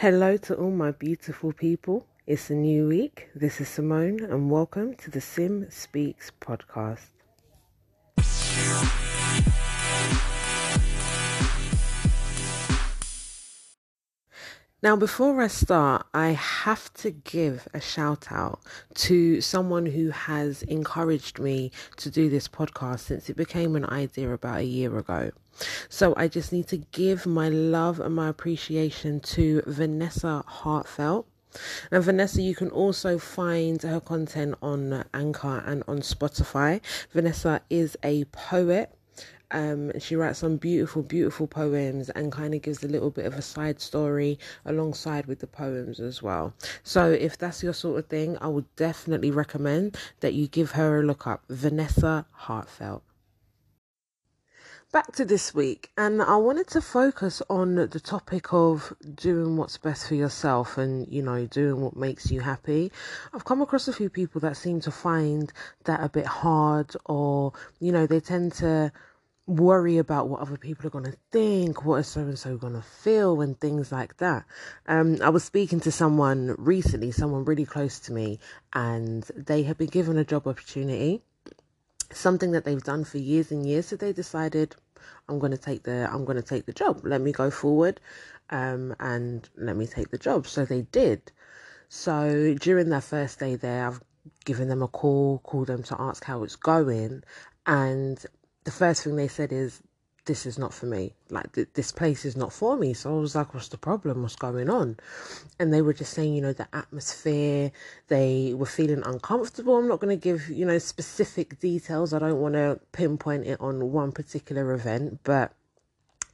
Hello to all my beautiful people. It's a new week. This is Simone, and welcome to the Sim Speaks podcast. Now, before I start, I have to give a shout out to someone who has encouraged me to do this podcast since it became an idea about a year ago. So, I just need to give my love and my appreciation to Vanessa Heartfelt. Now, Vanessa, you can also find her content on Anchor and on Spotify. Vanessa is a poet um, she writes some beautiful, beautiful poems and kind of gives a little bit of a side story alongside with the poems as well. So, if that's your sort of thing, I would definitely recommend that you give her a look up. Vanessa Heartfelt. Back to this week, and I wanted to focus on the topic of doing what's best for yourself and, you know, doing what makes you happy. I've come across a few people that seem to find that a bit hard, or, you know, they tend to worry about what other people are going to think, what is so and so going to feel, and things like that. Um, I was speaking to someone recently, someone really close to me, and they had been given a job opportunity, something that they've done for years and years. So they decided, I'm going to take the, I'm going to take the job. Let me go forward, um, and let me take the job. So they did. So during their first day there, I've given them a call, called them to ask how it's going, and the first thing they said is, this is not for me. Like, th- this place is not for me. So I was like, what's the problem? What's going on? And they were just saying, you know, the atmosphere, they were feeling uncomfortable. I'm not going to give, you know, specific details. I don't want to pinpoint it on one particular event, but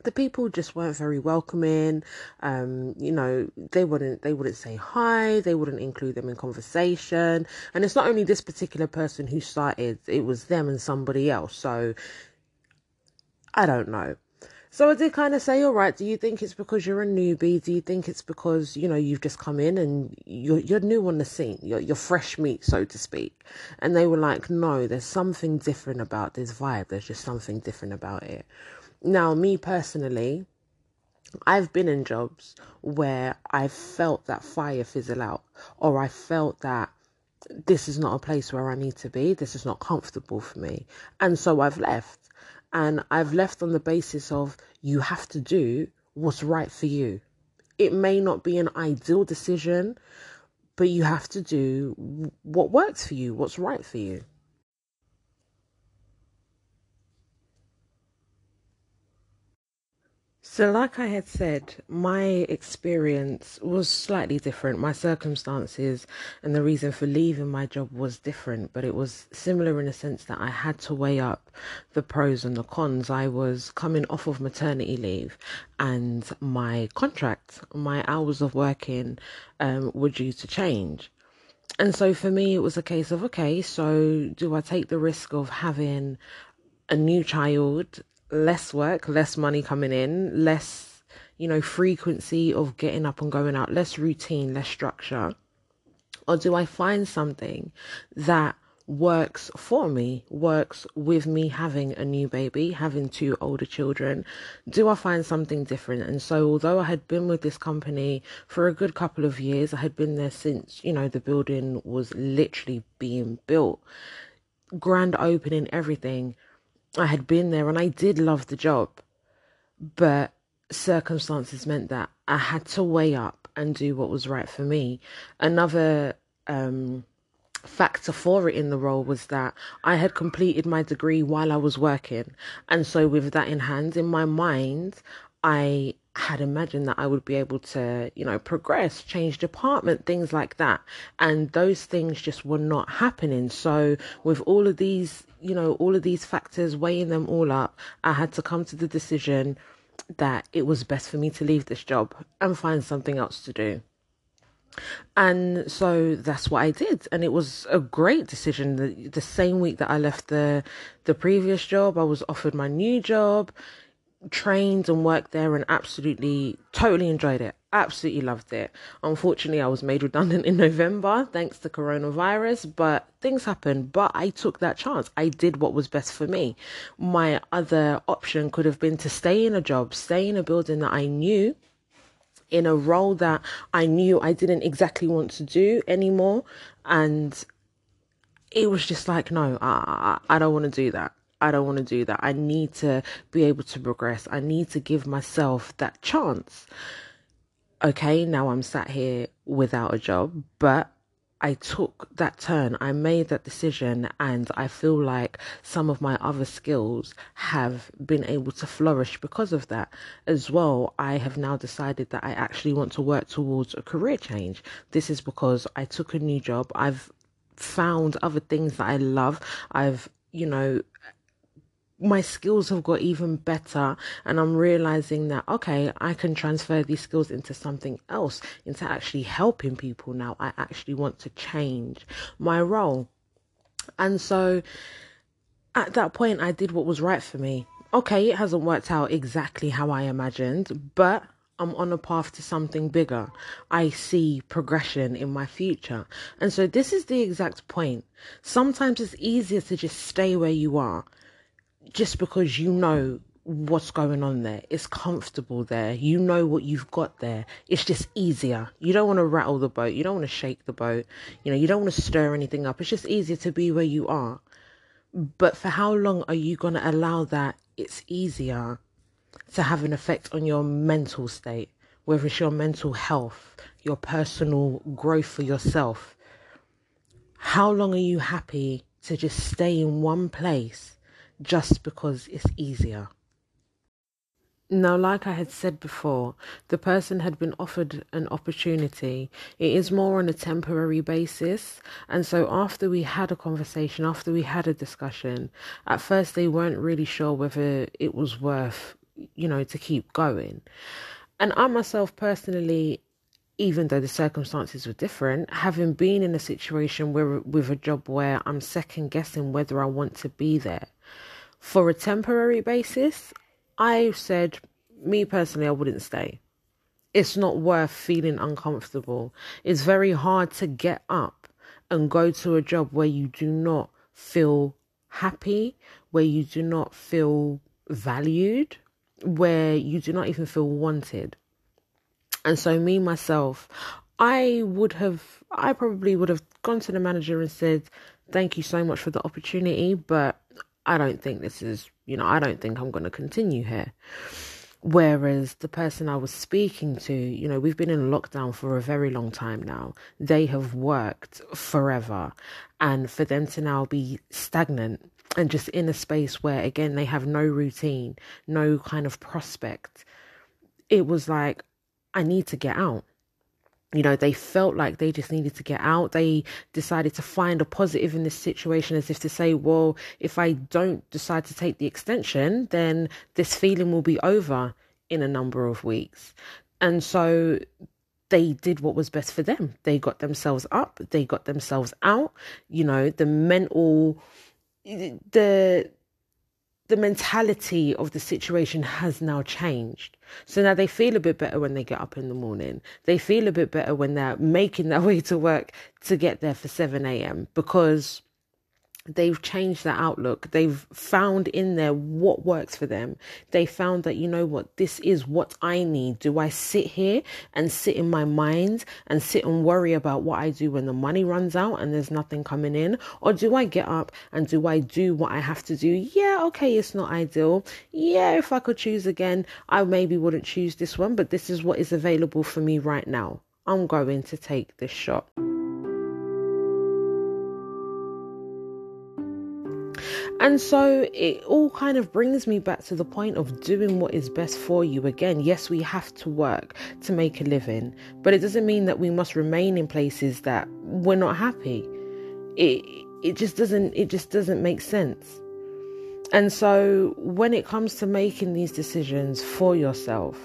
the people just weren't very welcoming. Um, you know, they wouldn't they wouldn't say hi, they wouldn't include them in conversation. And it's not only this particular person who started, it was them and somebody else. So I don't know. So I did kind of say, all right, do you think it's because you're a newbie? Do you think it's because, you know, you've just come in and you're, you're new on the scene? You're, you're fresh meat, so to speak. And they were like, no, there's something different about this vibe. There's just something different about it. Now, me personally, I've been in jobs where I felt that fire fizzle out, or I felt that this is not a place where I need to be, this is not comfortable for me. And so I've left. And I've left on the basis of you have to do what's right for you. It may not be an ideal decision, but you have to do what works for you, what's right for you. So, like I had said, my experience was slightly different. My circumstances and the reason for leaving my job was different, but it was similar in the sense that I had to weigh up the pros and the cons. I was coming off of maternity leave, and my contract, my hours of working, um, were due to change. And so for me, it was a case of okay, so do I take the risk of having a new child less work, less money coming in, less, you know, frequency of getting up and going out, less routine, less structure? Or do I find something that works for me, works with me having a new baby, having two older children? Do I find something different? And so, although I had been with this company for a good couple of years, I had been there since, you know, the building was literally being built, grand opening, everything. I had been there and I did love the job, but circumstances meant that I had to weigh up and do what was right for me. Another um, factor for it in the role was that I had completed my degree while I was working. And so, with that in hand, in my mind, I had imagined that I would be able to, you know, progress, change department, things like that. And those things just were not happening. So, with all of these, you know, all of these factors, weighing them all up, I had to come to the decision that it was best for me to leave this job and find something else to do. And so that's what I did, and it was a great decision. The, the same week that I left the the previous job, I was offered my new job trained and worked there and absolutely totally enjoyed it. Absolutely loved it. Unfortunately i was made redundant in november thanks to coronavirus but things happened. But i took that chance. I did what was best for me. My other option could have been to stay in a job stay in a building that i knew in a role that I knew I didn't exactly want to do anymore. And it was just like, no, I, I, I don't want to do that. I don't want to do that. I need to be able to progress. I need to give myself that chance. Okay, now I'm sat here without a job, but I took that turn, I made that decision, and I feel like some of my other skills have been able to flourish because of that as well. I have now decided that I actually want to work towards a career change. This is because I took a new job, I've found other things that I love, I've, you know, my skills have got even better and i'm realizing that okay i can transfer these skills into something else into actually helping people now i actually want to change my role and so at that point i did what was right for me okay it hasn't worked out exactly how i imagined but I'm on a path to something bigger. I see progression in my future. And so this is the exact point. Sometimes it's easier to just stay where you are just because you know what's going on there. It's comfortable there. You know what you've got there. It's just easier. You don't want to rattle the boat. You don't want to shake the boat. You know, you don't want to stir anything up. It's just easier to be where you are. But for how long are you going to allow that it's easier to have an effect on your mental state, whether it's your mental health, your personal growth for yourself? How long are you happy to just stay in one place just because it's easier. Now, like I had said before, the person had been offered an opportunity. It is more on a temporary basis. And so, after we had a conversation, after we had a discussion, at first they weren't really sure whether it was worth, you know, to keep going. And I myself personally, even though the circumstances were different, having been in a situation where with a job where I'm second guessing whether I want to be there for a temporary basis, I said, me personally, I wouldn't stay. It's not worth feeling uncomfortable. It's very hard to get up and go to a job where you do not feel happy, where you do not feel valued, where you do not even feel wanted. And so, me myself, I would have, I probably would have gone to the manager and said, Thank you so much for the opportunity, but I don't think this is, you know, I don't think I'm going to continue here. Whereas the person I was speaking to, you know, we've been in lockdown for a very long time now. They have worked forever. And for them to now be stagnant and just in a space where, again, they have no routine, no kind of prospect, it was like, I need to get out. You know they felt like they just needed to get out. They decided to find a positive in this situation as if to say well if i don't decide to take the extension then this feeling will be over in a number of weeks. And so they did what was best for them. They got themselves up. They got themselves out. You know the mental the the mentality of the situation has now changed. So now they feel a bit better when they get up in the morning. They feel a bit better when they're making their way to work to get there for 7 a.m. because they've changed their outlook. They've found in there what works for them. They found that, you know what, this is what I need. Do I sit here and sit in my mind and sit and worry about what I do when the money runs out and there's nothing coming in? Or do I get up and do I do what I have to do? Yeah, okay, it's not ideal. Yeah, if I could choose again, I maybe wouldn't choose this one, but this is what is available for me right now. I'm going to take this shot. And so it all kind of brings me back to the point of doing what is best for you. Again, yes, we have to work to make a living, but it doesn't mean that we must remain in places that we're not happy. It it just doesn't it just doesn't make sense. And so when it comes to making these decisions for yourself,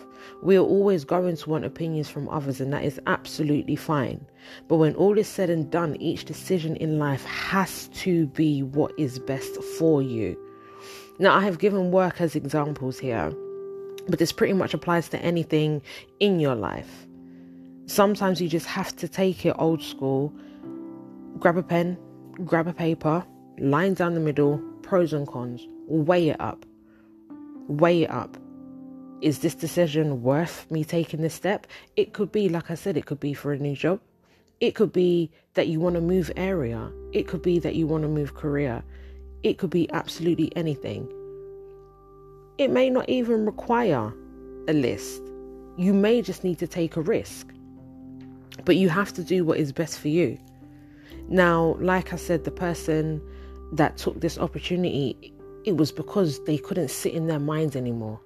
we are always going to want opinions from others, and that is absolutely fine. But when all is said and done, each decision in life has to be what is best for you. Now, I have given work as examples here, but this pretty much applies to anything in your life. Sometimes you just have to take it old school, grab a pen, grab a paper, line down the middle, pros and cons, weigh it up. Weigh it up is this decision worth me taking this step? It could be, like I said, it could be for a new job. It could be that you want to move area. It could be that you want to move career. It could be absolutely anything. It may not even require a list. You may just need to take a risk. But you have to do what is best for you. Now, like I said, the person that took this opportunity, it was because they couldn't sit in their minds anymore.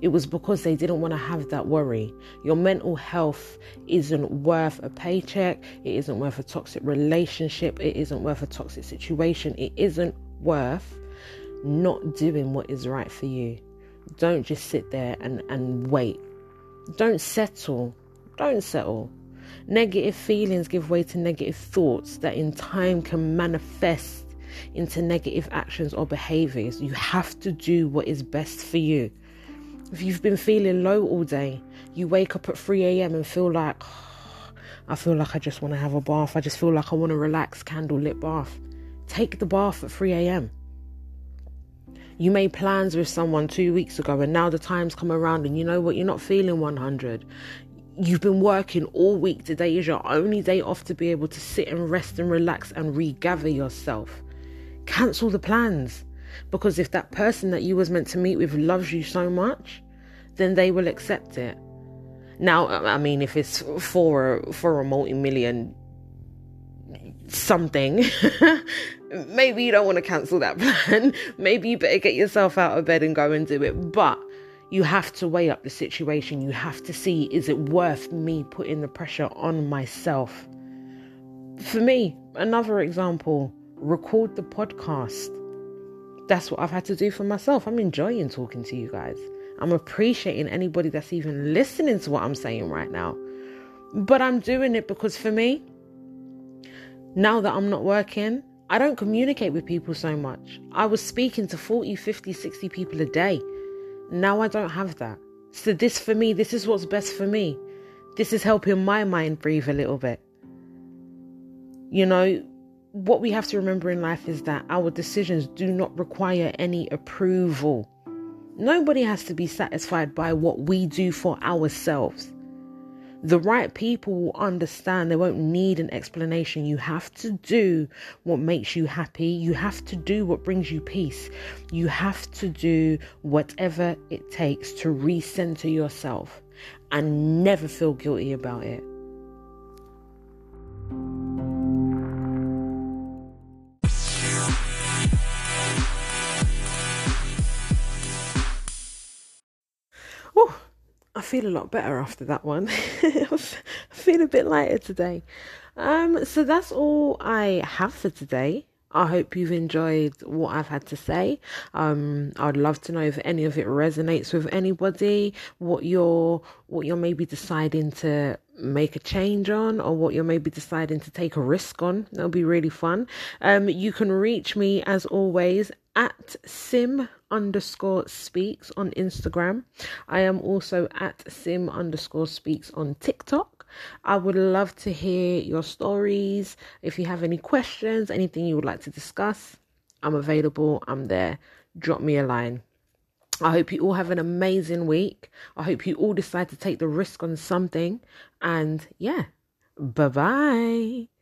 It was because they didn't want to have that worry. Your mental health isn't worth a paycheck. It isn't worth a toxic relationship. It isn't worth a toxic situation. It isn't worth not doing what is right for you. Don't just sit there and, and wait. Don't settle. Don't settle. Negative feelings give way to negative thoughts that in time can manifest into negative actions or behaviors. You have to do what is best for you. If you've been feeling low all day, you wake up at 3 a.m. and feel like, oh, I feel like I just want to have a bath. I just feel like I want to relax, candle lit bath. Take the bath at 3 a.m. You made plans with someone two weeks ago, and now the time's come around, and you know what? You're not feeling 100 you've been working all week. Today is your only day off to be able to sit and rest and relax and regather yourself. Cancel the plans. Because if that person that you was meant to meet with loves you so much, then they will accept it. Now, I mean, if it's for for a multi-million something, maybe you don't want to cancel that plan. maybe you better get yourself out of bed and go and do it. But you have to weigh up the situation. You have to see is it worth me putting the pressure on myself? For me, another example, record the podcast. That's what I've had to do for myself. I'm enjoying talking to you guys. I'm appreciating anybody that's even listening to what I'm saying right now. But I'm doing it because for me, now that I'm not working, I don't communicate with people so much. I was speaking to 40, 50, 60 people a day. Now I don't have that. So, this for me, this is what's best for me. This is helping my mind breathe a little bit. You know, what we have to remember in life is that our decisions do not require any approval. Nobody has to be satisfied by what we do for ourselves the right people will understand. They won't need an explanation. You have to do what makes you happy. You have to do what brings you peace. You have to do whatever it takes to recenter yourself and never feel guilty about it. Feel a lot better after that one. I feel a bit lighter today. Um, so that's all I have for today. I hope you've enjoyed what I've had to say. Um, I'd love to know if any of it resonates with anybody, what you're what you're maybe deciding to make a change on or what you're maybe deciding to take a risk on. That'll be really fun. Um, you can reach me as always at sim underscore speaks on Instagram. I am also at sim underscore speaks on TikTok. I would love to hear your stories. If you have any questions, anything you would like to discuss, I'm available. I'm there. Drop me a line. I hope you all have an amazing week. I hope you all decide to take the risk on something. And yeah, bye bye.